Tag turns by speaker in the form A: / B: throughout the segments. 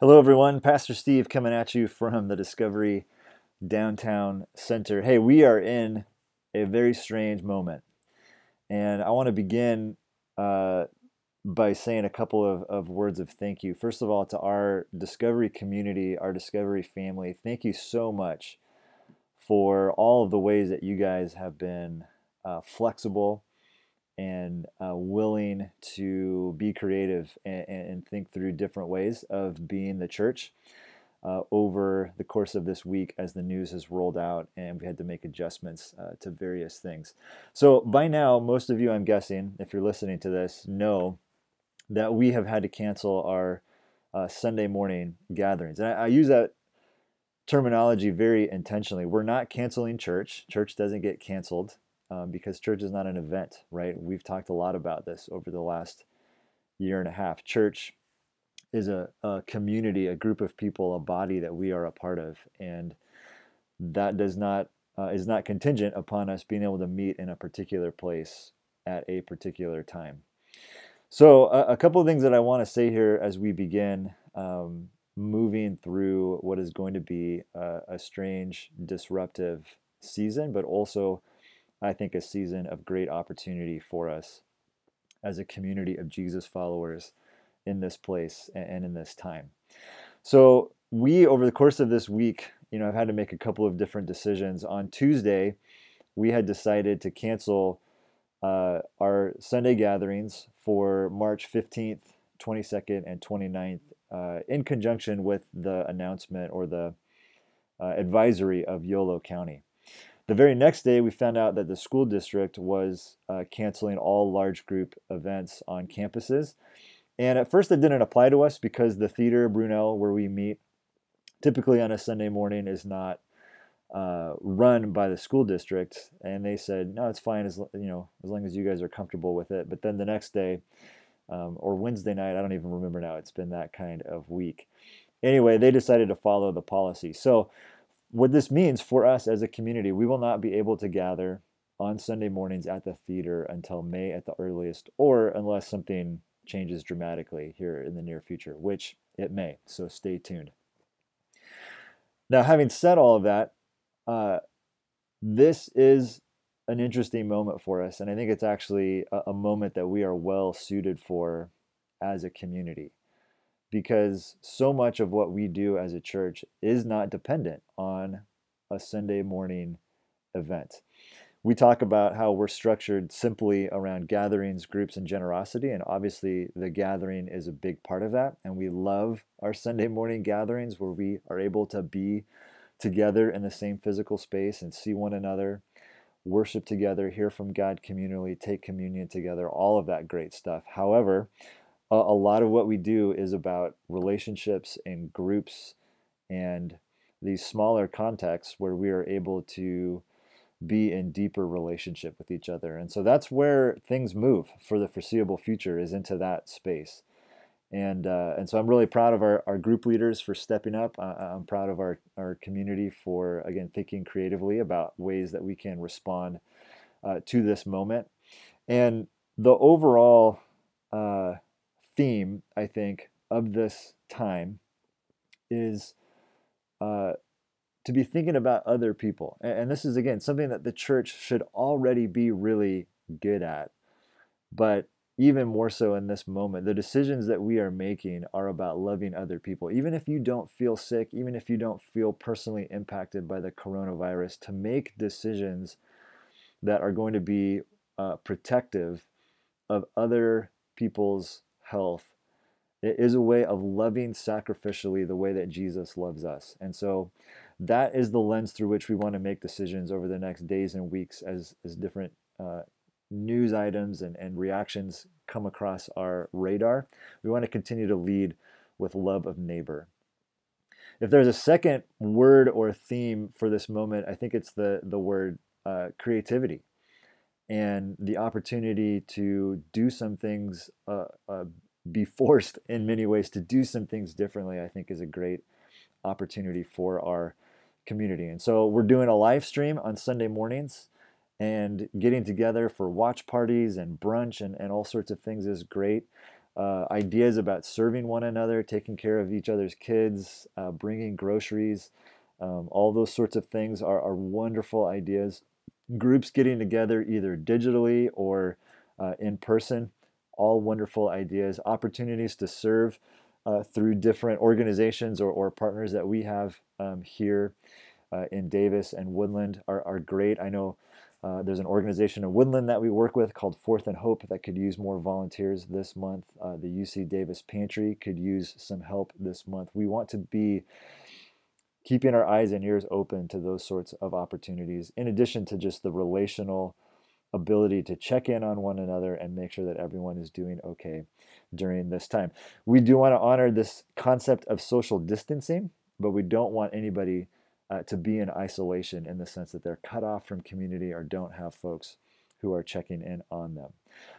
A: Hello, everyone. Pastor Steve coming at you from the Discovery Downtown Center. Hey, we are in a very strange moment. And I want to begin uh, by saying a couple of, of words of thank you. First of all, to our Discovery community, our Discovery family, thank you so much for all of the ways that you guys have been uh, flexible and uh, willing to be creative and, and, think through different ways of being the church uh, over the course of this week as the news has rolled out and we had to make adjustments uh, to various things. So, by now, most of you, I'm guessing, if you're listening to this, know that we have had to cancel our uh, Sunday morning gatherings. And I, I use that terminology very intentionally. We're not canceling church, church doesn't get canceled um, because church is not an event, right? We've talked a lot about this over the last year and a half. Church is a, a community, a group of people, a body that we are a part of, and that does not uh, is not contingent upon us being able to meet in a particular place at a particular time. So, a, a couple of things that I want to say here as we begin um, moving through what is going to be a, a strange, disruptive season, but also I think, a season of great opportunity for us as a community of Jesus followers in this place and in this time. So, we, over the course of this week, you know, I've had to make a couple of different decisions. On Tuesday, we had decided to cancel uh, our Sunday gatherings for March 15th, 22nd, and 29th uh, in conjunction with the announcement or the uh, advisory of Yolo County. The very next day, we found out that the school district was uh, canceling all large group events on campuses. And at first, it didn't apply to us because the theater, Brunelle, where we meet, typically on a Sunday morning, is not uh, run by the school district. And they said, no, it's fine as you know, as long as you guys are comfortable with it. But then the next day, um, or Wednesday night, I don't even remember now. It's been that kind of week. Anyway, they decided to follow the policy. So what this means for us as a community, we will not be able to gather on Sunday mornings at the theater until May at the earliest, or unless something changes dramatically here in the near future, which it may. So stay tuned. Now, having said all of that, uh, this is an interesting moment for us, and I think it's actually a, a moment that we are well suited for as a community because so much of what we do as a church is not dependent on a Sunday morning event. We talk about how we're structured simply around gatherings, groups, and generosity, and obviously the gathering is a big part of that. And we love our Sunday morning gatherings where we are able to be together in the same physical space and see one another, worship together, hear from God communally, take communion together, all of that great stuff. However, a, a lot of what we do is about relationships and groups and these smaller contexts where we are able to be in deeper relationship with each other. And so that's where things move for the foreseeable future is into that space. And, uh, and so I'm really proud of our, our group leaders for stepping up. Uh, I'm proud of our, our community for, again, thinking creatively about ways that we can respond uh, to this moment. And the overall uh, theme, I think, of this time is uh, to be thinking about other people. And, and this is, again, something that the church should already be really good at. But even more so in this moment, the decisions that we are making are about loving other people. Even if you don't feel sick, even if you don't feel personally impacted by the coronavirus, to make decisions that are going to be uh, protective of other people's health it is a way of loving sacrificially the way that Jesus loves us. And so that is the lens through which we want to make decisions over the next days and weeks as, as different uh, news items and, and reactions come across our radar. We want to continue to lead with love of neighbor. If there's a second word or theme for this moment, I think it's the, the word uh, creativity and the opportunity to do some things uh, uh, be forced in many ways to do some things differently, I think is a great opportunity for our community. And so we're doing a live stream on Sunday mornings and getting together for watch parties and brunch and, and all sorts of things is great. uh, ideas about serving one another, taking care of each other's kids, uh, bringing groceries, um, all those sorts of things are, are wonderful ideas. Groups getting together either digitally or uh, in person, all wonderful ideas. Opportunities to serve uh, through different organizations or, or partners that we have um, here uh, in Davis and Woodland are, are great. I know uh, there's an organization in Woodland that we work with called Fourth and Hope that could use more volunteers this month. Uh, the UC Davis Pantry could use some help this month. We want to be keeping our eyes and ears open to those sorts of opportunities, in addition to just the relational ability to check in on one another and make sure that everyone is doing okay during this time. We do want to honor this concept of social distancing, but we don't want anybody uh, to be in isolation in the sense that they're cut off from community or don't have folks who are checking in on them.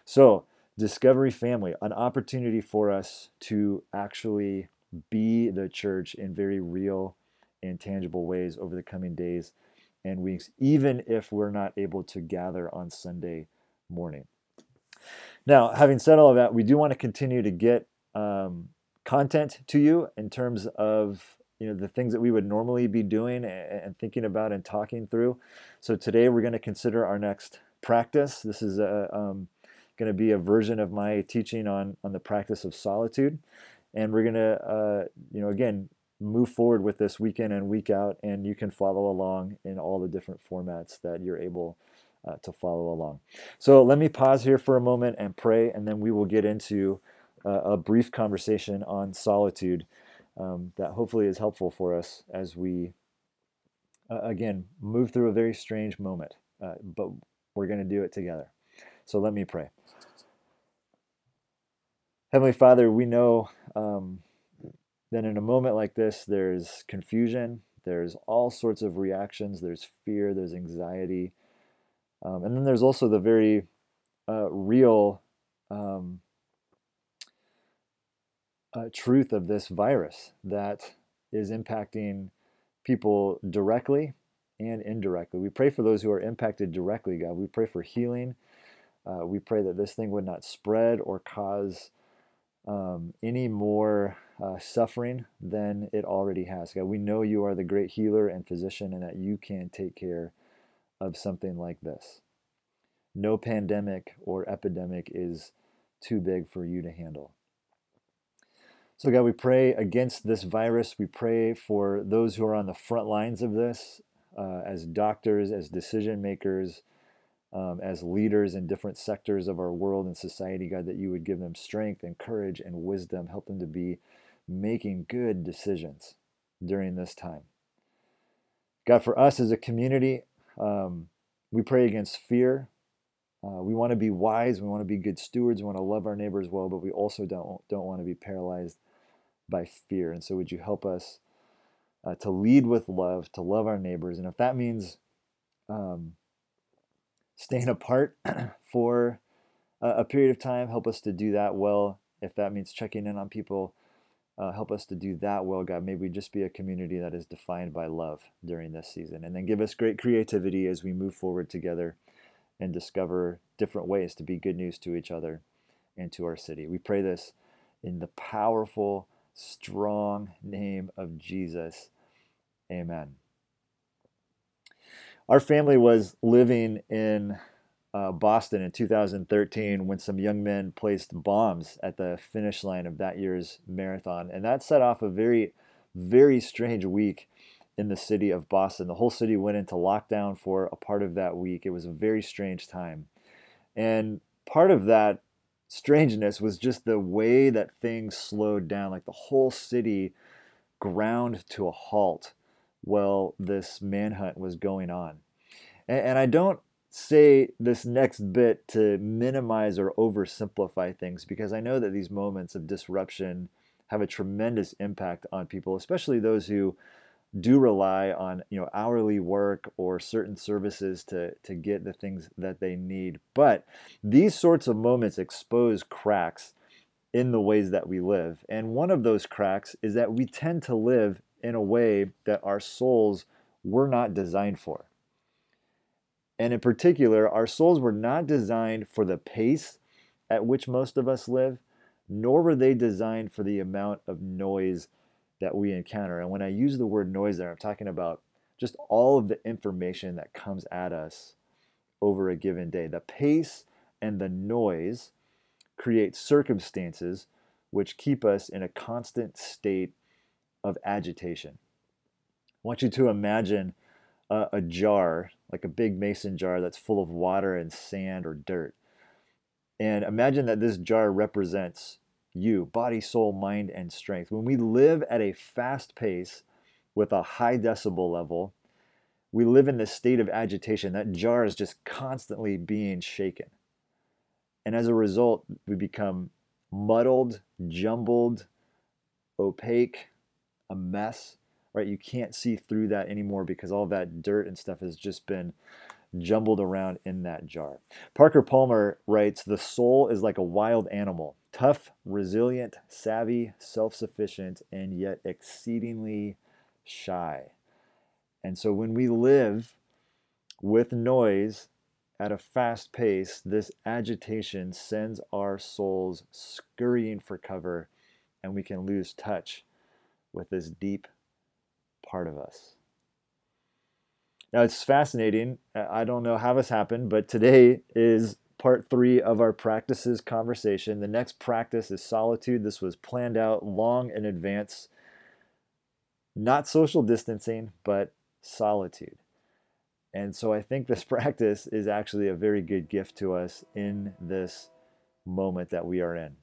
A: So, Discovery Family, an opportunity for us to actually be the church in very real and tangible ways over the coming days and weeks, even if we're not able to gather on Sunday morning. Now, having said all of that, we do want to continue to get um, content to you in terms of you know the things that we would normally be doing and, thinking about and talking through. So today we're going to consider our next practice. This is a, um, going to be a version of my teaching on on the practice of solitude, and we're going to uh, you know again move forward with this week in and week out, and you can follow along in all the different formats that you're able. Uh, to follow along. So let me pause here for a moment and pray, and then we will get into uh, a brief conversation on solitude um, that hopefully is helpful for us as we, uh, again, move through a very strange moment. Uh, but we're going to do it together. So let me pray. Heavenly Father, we know um, that in a moment like this, there's confusion, there's all sorts of reactions, there's fear, there's anxiety. Um, and then there's also the very uh, real um, uh, truth of this virus that is impacting people directly and indirectly. We pray for those who are impacted directly, God. We pray for healing. Uh, we pray that this thing would not spread or cause um, any more uh, suffering than it already has. God, we know you are the great healer and physician and that you can take care of something like this. No pandemic or epidemic is too big for you to handle. So, God, we pray against this virus. We pray for those who are on the front lines of this uh, as doctors, as decision makers, um, as leaders in different sectors of our world and society, God, that you would give them strength and courage and wisdom, help them to be making good decisions during this time. God, for us as a community, um, we pray against fear. Uh, we want to be wise. We want to be good stewards. We want to love our neighbors well, but we also don't don't want to be paralyzed by fear. And so, would you help us uh, to lead with love, to love our neighbors? And if that means um, staying apart for a, a, period of time, help us to do that well. If that means checking in on people, uh, help us to do that well, God. May we just be a community that is defined by love during this season. And then give us great creativity as we move forward together and discover different ways to be good news to each other and to our city. We pray this in the powerful, strong name of Jesus. Amen. Our family was living in uh, Boston in 2013 when some young men placed bombs at the finish line of that year's marathon. And that set off a very, very strange week in the city of Boston. The whole city went into lockdown for a part of that week. It was a very strange time. And part of that strangeness was just the way that things slowed down. Like the whole city ground to a halt while this manhunt was going on. And, and I don't say this next bit to minimize or oversimplify things because I know that these moments of disruption have a tremendous impact on people, especially those who do rely on you know hourly work or certain services to to get the things that they need. But these sorts of moments expose cracks in the ways that we live. And one of those cracks is that we tend to live in a way that our souls were not designed for and in particular our souls were not designed for the pace at which most of us live nor were they designed for the amount of noise that we encounter. And when I use the word noise there, I'm talking about just all of the information that comes at us over a given day. The pace and the noise create circumstances which keep us in a constant state of agitation. I want you to imagine a, a jar, like a big mason jar that's full of water and sand or dirt. And imagine that this jar represents you, body, soul, mind, and strength. When we live at a fast pace with a high decibel level, we live in this state of agitation. That jar is just constantly being shaken. And as a result, we become muddled, jumbled, opaque, a mess, right? You can't see through that anymore because all that dirt and stuff has just been jumbled around in that jar. Parker Palmer writes The soul is like a wild animal, tough, resilient, savvy, self sufficient, and yet exceedingly shy. And so when we live with noise at a fast pace, this agitation sends our souls scurrying for cover, and we can lose touch with this deep part of us. Now, it's fascinating. I don't know how this happened, but today is part three of our practices conversation. The next practice is solitude. This was planned out long in advance. Not social distancing, but solitude. And so I think this practice is actually a very good gift to us in this moment that we are in.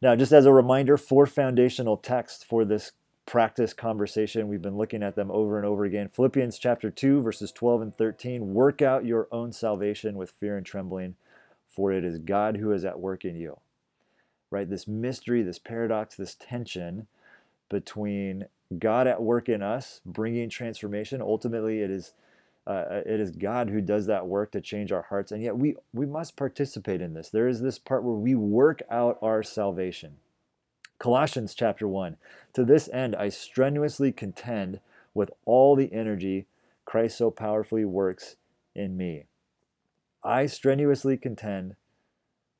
A: Now, just as a reminder, four foundational texts for this practice conversation. We've been looking at them over and over again. Philippians chapter 2, verses 12 and 13. Work out your own salvation with fear and trembling, for it is God who is at work in you. Right? This mystery, this paradox, this tension between God at work in us, bringing transformation. Ultimately, it is uh, it is God who does that work to change our hearts, and yet we we must participate in this. There is this part where we work out our salvation. Colossians chapter one. To this end, I strenuously contend with all the energy Christ so powerfully works in me. I strenuously contend,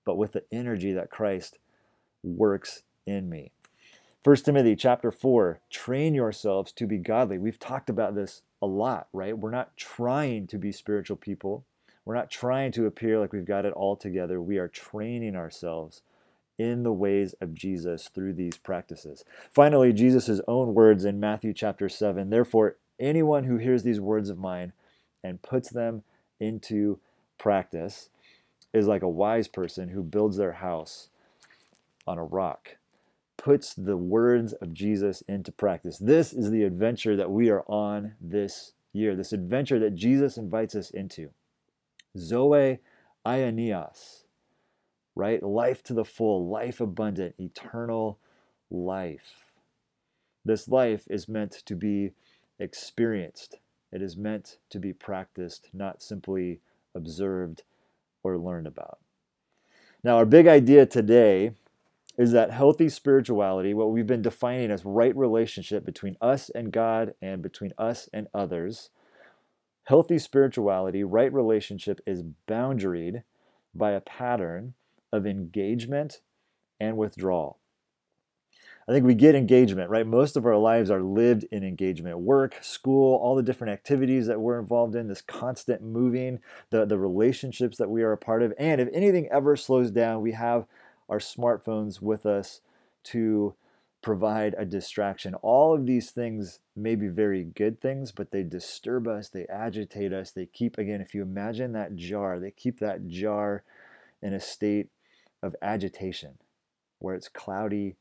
A: but with the energy that Christ works in me. 1 Timothy chapter 4, train yourselves to be godly. We've talked about this a lot, right? We're not trying to be spiritual people. We're not trying to appear like we've got it all together. We are training ourselves in the ways of Jesus through these practices. Finally, Jesus' own words in Matthew chapter 7 Therefore, anyone who hears these words of mine and puts them into practice is like a wise person who builds their house on a rock puts the words of Jesus into practice. This is the adventure that we are on this year, this adventure that Jesus invites us into. Zoe aionios, right? Life to the full, life abundant, eternal life. This life is meant to be experienced. It is meant to be practiced, not simply observed or learned about. Now, our big idea today is that healthy spirituality, what we've been defining as right relationship between us and God and between us and others, healthy spirituality, right relationship is boundaried by a pattern of engagement and withdrawal. I think we get engagement, right? Most of our lives are lived in engagement. Work, school, all the different activities that we're involved in, this constant moving, the, the relationships that we are a part of. And if anything ever slows down, we have our smartphones with us to provide a distraction. All of these things may be very good things, but they disturb us, they agitate us, they keep, again, if you imagine that jar, they keep that jar in a state of agitation where it's cloudy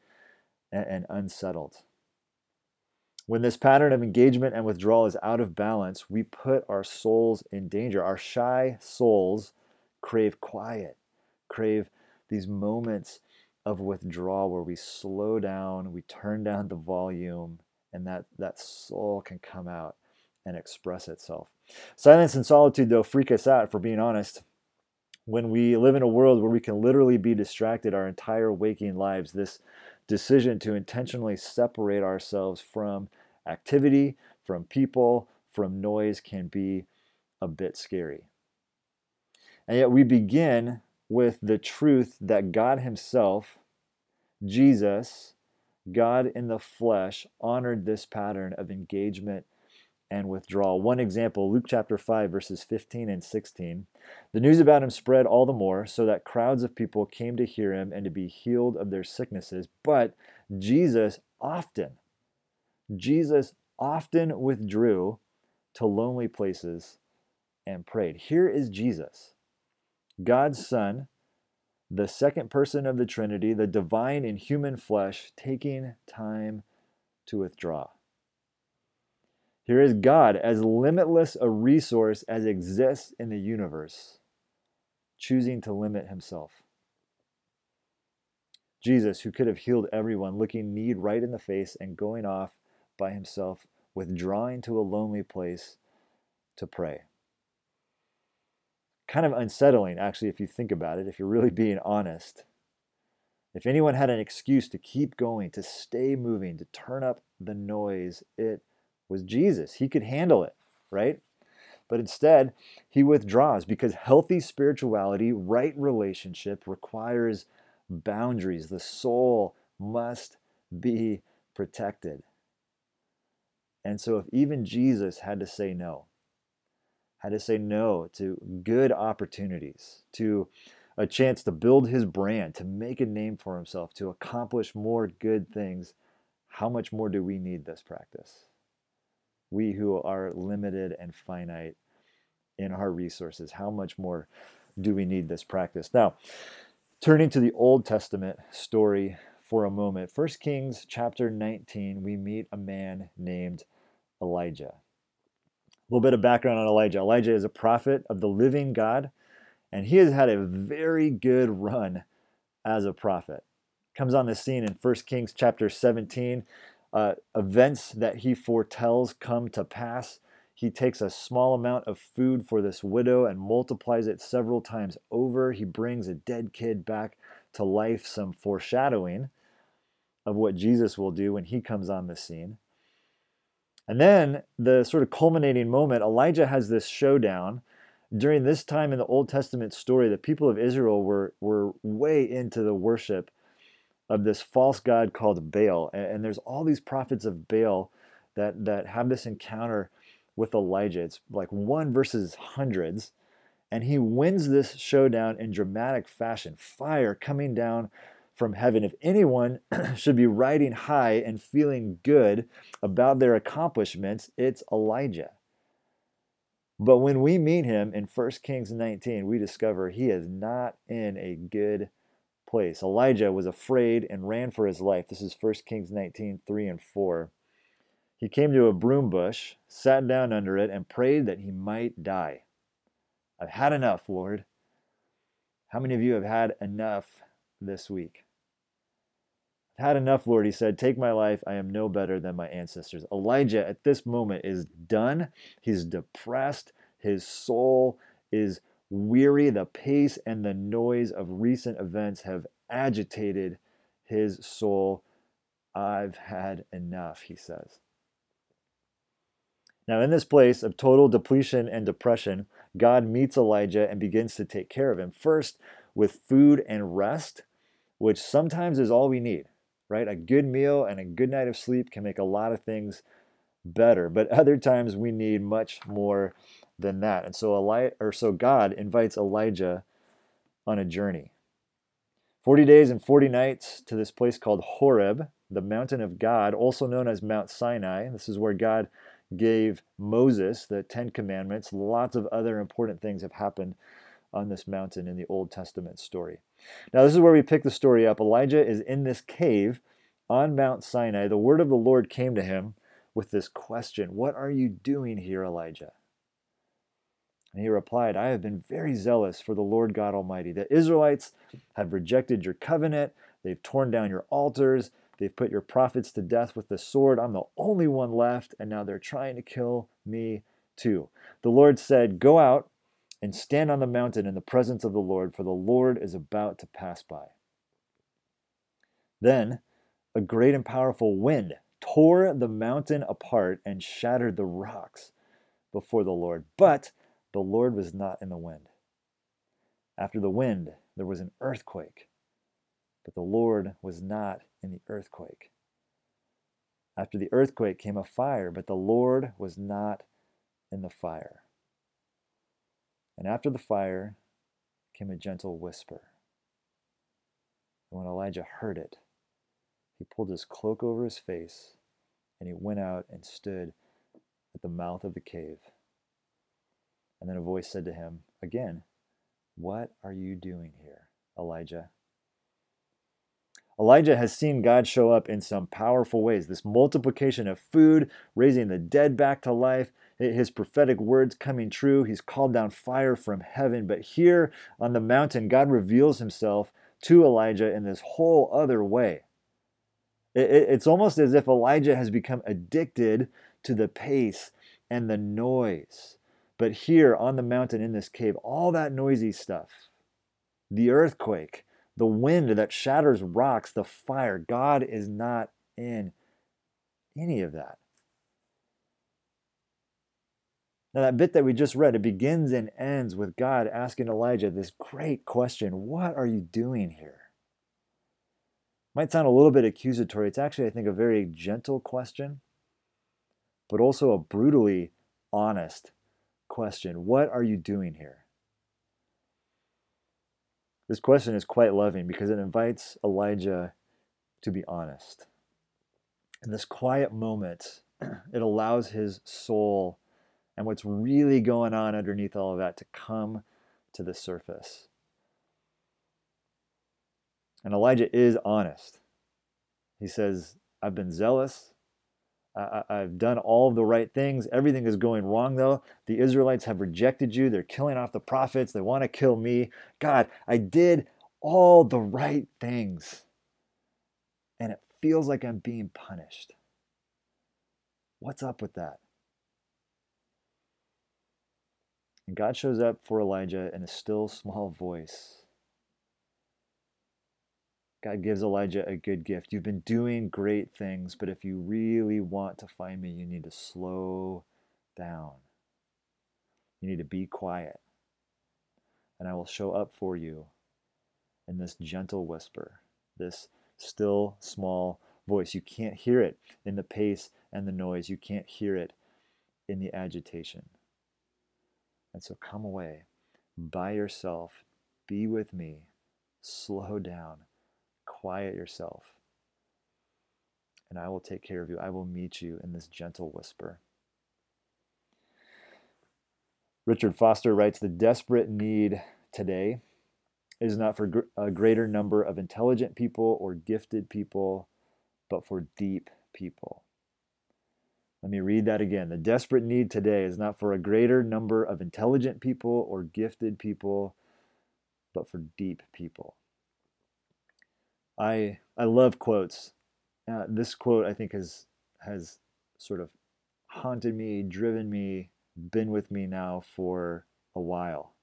A: and, unsettled. When this pattern of engagement and withdrawal is out of balance, we put our souls in danger. Our shy souls crave quiet, crave these moments of withdrawal where we slow down, we turn down the volume, and that, that soul can come out and express itself. Silence and solitude, though, freak us out, for being honest. When we live in a world where we can literally be distracted our entire waking lives, this decision to intentionally separate ourselves from activity, from people, from noise can be a bit scary. And yet we begin with the truth that God Himself Jesus, God in the flesh, honored this pattern of engagement and withdraw. One example, Luke chapter 5, verses 15 and 16. The news about him spread all the more, so that crowds of people came to hear him and to be healed of their sicknesses. But Jesus often, Jesus often withdrew to lonely places and prayed. Here is Jesus, God's Son, the second person of the Trinity, the divine in human flesh, taking time to withdraw. Here is God as limitless a resource as exists in the universe, choosing to limit himself. Jesus, who could have healed everyone, looking need right in the face and going off by himself, withdrawing to a lonely place to pray. Kind of unsettling, actually, if you think about it, if you're really being honest. If anyone had an excuse to keep going, to stay moving, to turn up the noise, it was Jesus. He could handle it, right? But instead, he withdraws because healthy spirituality, right relationship, requires boundaries. The soul must be protected. And so, if even Jesus had to say no, had to say no to good opportunities, to a chance to build his brand, to make a name for himself, to accomplish more good things, how much more do we need this practice? We who are limited and finite in our resources, how much more do we need this practice? Now, Turning to the Old Testament story for a moment, 1 Kings chapter 19, we meet a man named Elijah. A little bit of background on Elijah. Elijah is a prophet of the living God, and he has had a very good run as a prophet. Comes on the scene in 1 Kings chapter 17. Uh, events that he foretells come to pass he takes a small amount of food for this widow and multiplies it several times over. He brings a dead kid back to life, some foreshadowing of what Jesus will do when he comes on the scene. And then the sort of culminating moment, Elijah has this showdown. During this time in the Old Testament story, the people of Israel were, were way into the worship of this false god called Baal. And, and there's all these prophets of Baal that, that have this encounter with Elijah. It's like one versus hundreds. And he wins this showdown in dramatic fashion. Fire coming down from heaven. If anyone should be riding high and feeling good about their accomplishments, it's Elijah. But when we meet him in 1 Kings 19, we discover he is not in a good place. Elijah was afraid and ran for his life. This is 1 Kings 19, 3 and 4. He came to a broom bush, sat down under it, and prayed that he might die. I've had enough, Lord. How many of you have had enough this week? I've had enough, Lord, he said. Take my life. I am no better than my ancestors. Elijah, at this moment, is done. He's depressed. His soul is weary. The pace and the noise of recent events have agitated his soul. I've had enough, he says. Now, in this place of total depletion and depression, God meets Elijah and begins to take care of him. First, with food and rest, which sometimes is all we need, right? A good meal and a good night of sleep can make a lot of things better, but other times we need much more than that. And so Eli- or so God invites Elijah on a journey. 40 days and 40 nights to this place called Horeb, the mountain of God, also known as Mount Sinai. This is where God gave Moses the Ten Commandments. Lots of other important things have happened on this mountain in the Old Testament story. Now, this is where we pick the story up. Elijah is in this cave on Mount Sinai. The word of the Lord came to him with this question What are you doing here, Elijah? And he replied, I have been very zealous for the Lord God Almighty. The Israelites have rejected your covenant, they've torn down your altars, They've put your prophets to death with the sword. I'm the only one left, and now they're trying to kill me too. The Lord said, Go out and stand on the mountain in the presence of the Lord, for the Lord is about to pass by. Then a great and powerful wind tore the mountain apart and shattered the rocks before the Lord. But the Lord was not in the wind. After the wind, there was an earthquake but the Lord was not in the earthquake. After the earthquake came a fire, but the Lord was not in the fire. And after the fire came a gentle whisper. And when Elijah heard it, he pulled his cloak over his face and he went out and stood at the mouth of the cave. And then a voice said to him again, What are you doing here, Elijah? Elijah has seen God show up in some powerful ways. This multiplication of food, raising the dead back to life, his prophetic words coming true. He's called down fire from heaven. But here on the mountain, God reveals himself to Elijah in this whole other way. It's almost as if Elijah has become addicted to the pace and the noise. But here on the mountain in this cave, all that noisy stuff, the earthquake, the wind that shatters rocks, the fire. God is not in any of that. Now, that bit that we just read, it begins and ends with God asking Elijah this great question What are you doing here? Might sound a little bit accusatory. It's actually, I think, a very gentle question, but also a brutally honest question. What are you doing here? This question is quite loving because it invites Elijah to be honest. In this quiet moment, it allows his soul and what's really going on underneath all of that to come to the surface. And Elijah is honest. He says, I've been zealous. I, have done all the right things. Everything is going wrong, though. The Israelites have rejected you. They're killing off the prophets. They want to kill me. God, I did all the right things. And it feels like I'm being punished. What's up with that? And God shows up for Elijah in a still small voice. God gives Elijah a good gift. You've been doing great things, but if you really want to find me, you need to slow down. You need to be quiet. And I will show up for you in this gentle whisper, this still small voice. You can't hear it in the pace and the noise, you can't hear it in the agitation. And so come away by yourself, be with me, slow down quiet yourself, and I will take care of you. I will meet you in this gentle whisper. Richard Foster writes The desperate need today is not for a greater number of intelligent people or gifted people, but for deep people. Let me read that again. The desperate need today is not for a greater number of intelligent people or gifted people, but for deep people. I I love quotes. Uh, this quote I think has has sort of haunted me, driven me, been with me now for a while.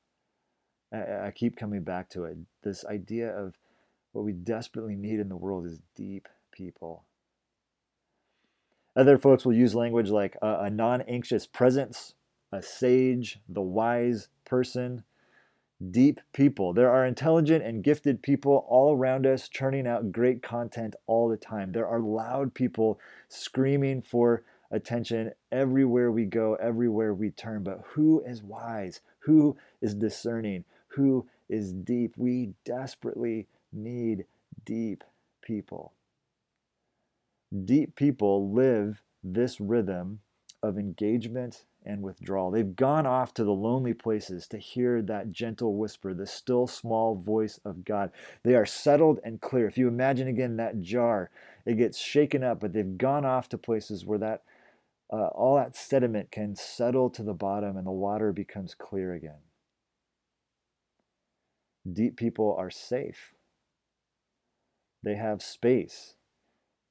A: I, I keep coming back to it. This idea of what we desperately need in the world is deep people. Other folks will use language like a, a non anxious presence, a sage, the wise person, deep people. There are intelligent and gifted people all around us churning out great content all the time. There are loud people screaming for attention everywhere we go, everywhere we turn. But who is wise? Who is discerning? Who is deep? We desperately need deep people. Deep people live this rhythm of engagement and withdrawal. They've gone off to the lonely places to hear that gentle whisper, the still small voice of God. They are settled and clear. If you imagine again that jar, it gets shaken up, but they've gone off to places where that uh, all that sediment can settle to the bottom and the water becomes clear again. Deep people are safe. They have space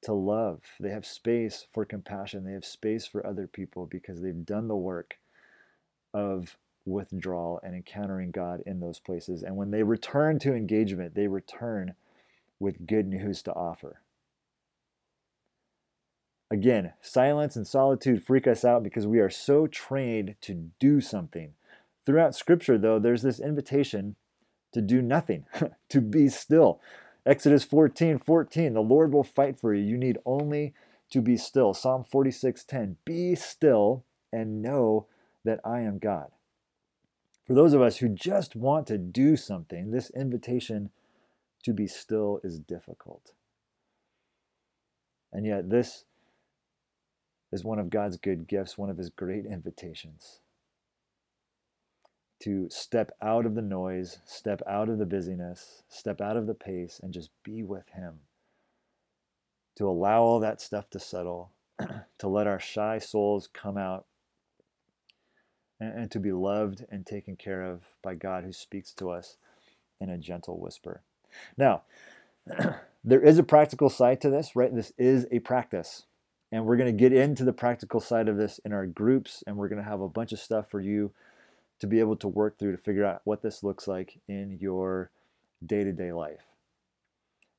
A: to love. They have space for compassion. They have space for other people because they've done the work of withdrawal and encountering God in those places. And when they return to engagement, they return with good news to offer. Again, silence and solitude freak us out because we are so trained to do something. Throughout Scripture, though, there's this invitation to do nothing, to be still. Exodus 14 14, the Lord will fight for you. You need only to be still. Psalm 46 10, be still and know that I am God. For those of us who just want to do something, this invitation to be still is difficult. And yet, this is one of God's good gifts, one of his great invitations to step out of the noise, step out of the busyness, step out of the pace, and just be with him. To allow all that stuff to settle, to let our shy souls come out, and, and to be loved and taken care of by God who speaks to us in a gentle whisper. Now, there is a practical side to this, right? This is a practice. And we're going to get into the practical side of this in our groups, and we're going to have a bunch of stuff for you to be able to work through to figure out what this looks like in your day to day life.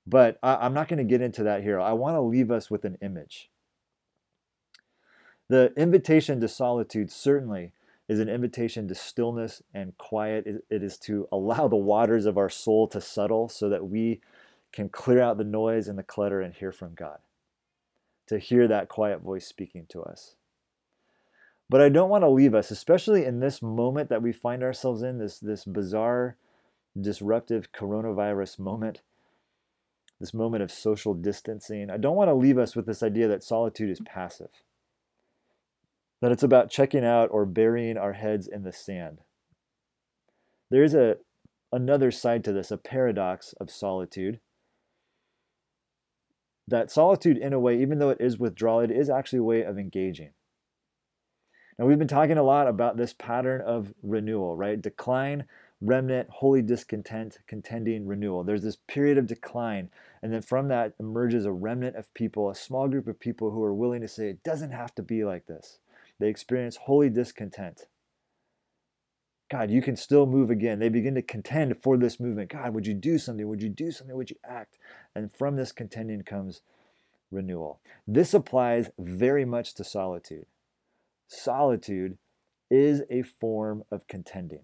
A: But I, am not going to get into that here. I want to leave us with an image. The invitation to solitude certainly is an invitation to stillness and quiet. It is to allow the waters of our soul to settle so that we can clear out the noise and the clutter and hear from God, to hear that quiet voice speaking to us. But I don't want to leave us, especially in this moment that we find ourselves in, this, this bizarre, disruptive coronavirus moment, this moment of social distancing. I don't want to leave us with this idea that solitude is passive, that it's about checking out or burying our heads in the sand. There is a, another side to this, a paradox of solitude that solitude, in a way, even though it is withdrawal, it is actually a way of engaging. Now, we've been talking a lot about this pattern of renewal, right? Decline, remnant, holy discontent, contending, renewal. There's this period of decline, and then from that emerges a remnant of people, a small group of people who are willing to say, it doesn't have to be like this. They experience holy discontent. God, you can still move again. They begin to contend for this movement. God, would you do something? Would you do something? Would you act? And from this contending comes renewal. This applies very much to solitude. Solitude is a form of contending.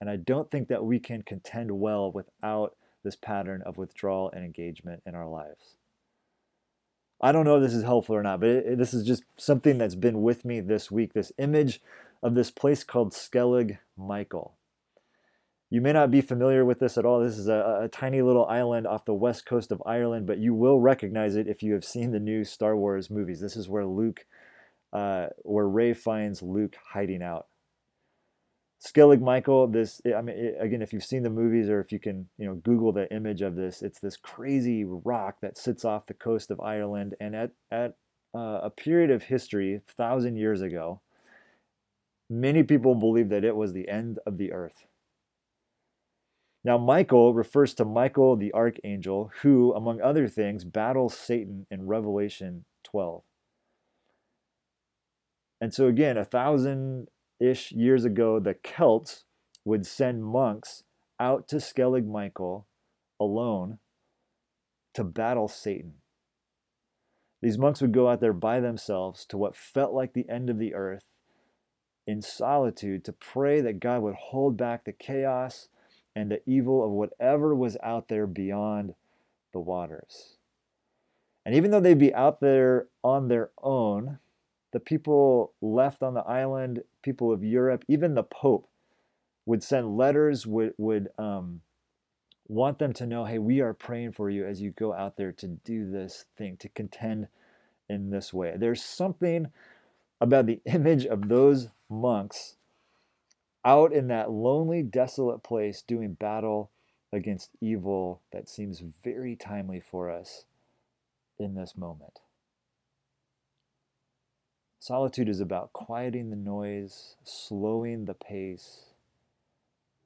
A: And I don't think that we can contend well without this pattern of withdrawal and engagement in our lives. I don't know if this is helpful or not, but it, this is just something that's been with me this week. This image of this place called Skellig Michael. You may not be familiar with this at all. This is a, a, tiny little island off the west coast of Ireland, but you will recognize it if you have seen the new Star Wars movies. This is where Luke, uh, where Rey finds Luke hiding out. Skellig Michael, this I mean it, again, if you've seen the movies or if you can you know Google the image of this, it's this crazy rock that sits off the coast of Ireland, and at at uh, a period of history, thousand years ago, Many people believe that it was the end of the earth. Now, Michael refers to Michael the archangel, who, among other things, battles Satan in Revelation 12. And so, again, a thousand ish years ago, the Celts would send monks out to Skellig Michael alone to battle Satan. These monks would go out there by themselves to what felt like the end of the earth in solitude to pray that God would hold back the chaos and the evil of whatever was out there beyond the waters. And even though they'd be out there on their own, the people left on the island, people of Europe, even the Pope would send letters, would, would um, want them to know, hey, we are praying for you as you go out there to do this thing, to contend in this way. There's something about the image of those monks out in that lonely, desolate place doing battle against evil that seems very timely for us in this moment. Solitude is about quieting the noise, slowing the pace,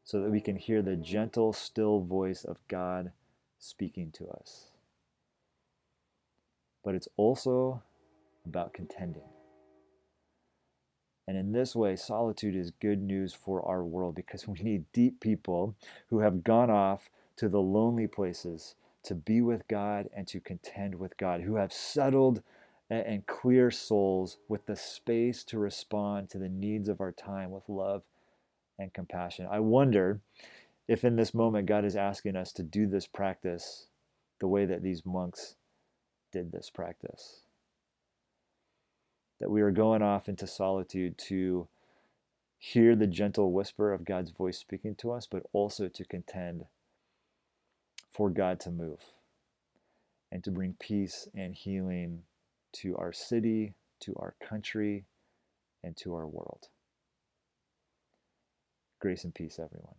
A: so that we can hear the gentle, still voice of God speaking to us. But it's also about contending. And in this way, solitude is good news for our world because we need deep people who have gone off to the lonely places to be with God and to contend with God, who have settled and clear souls with the space to respond to the needs of our time with love and compassion. I wonder if in this moment God is asking us to do this practice the way that these monks did this practice. That we are going off into solitude to hear the gentle whisper of God's voice speaking to us, but also to contend for God to move and to bring peace and healing to our city, to our country, and to our world. Grace and peace, everyone.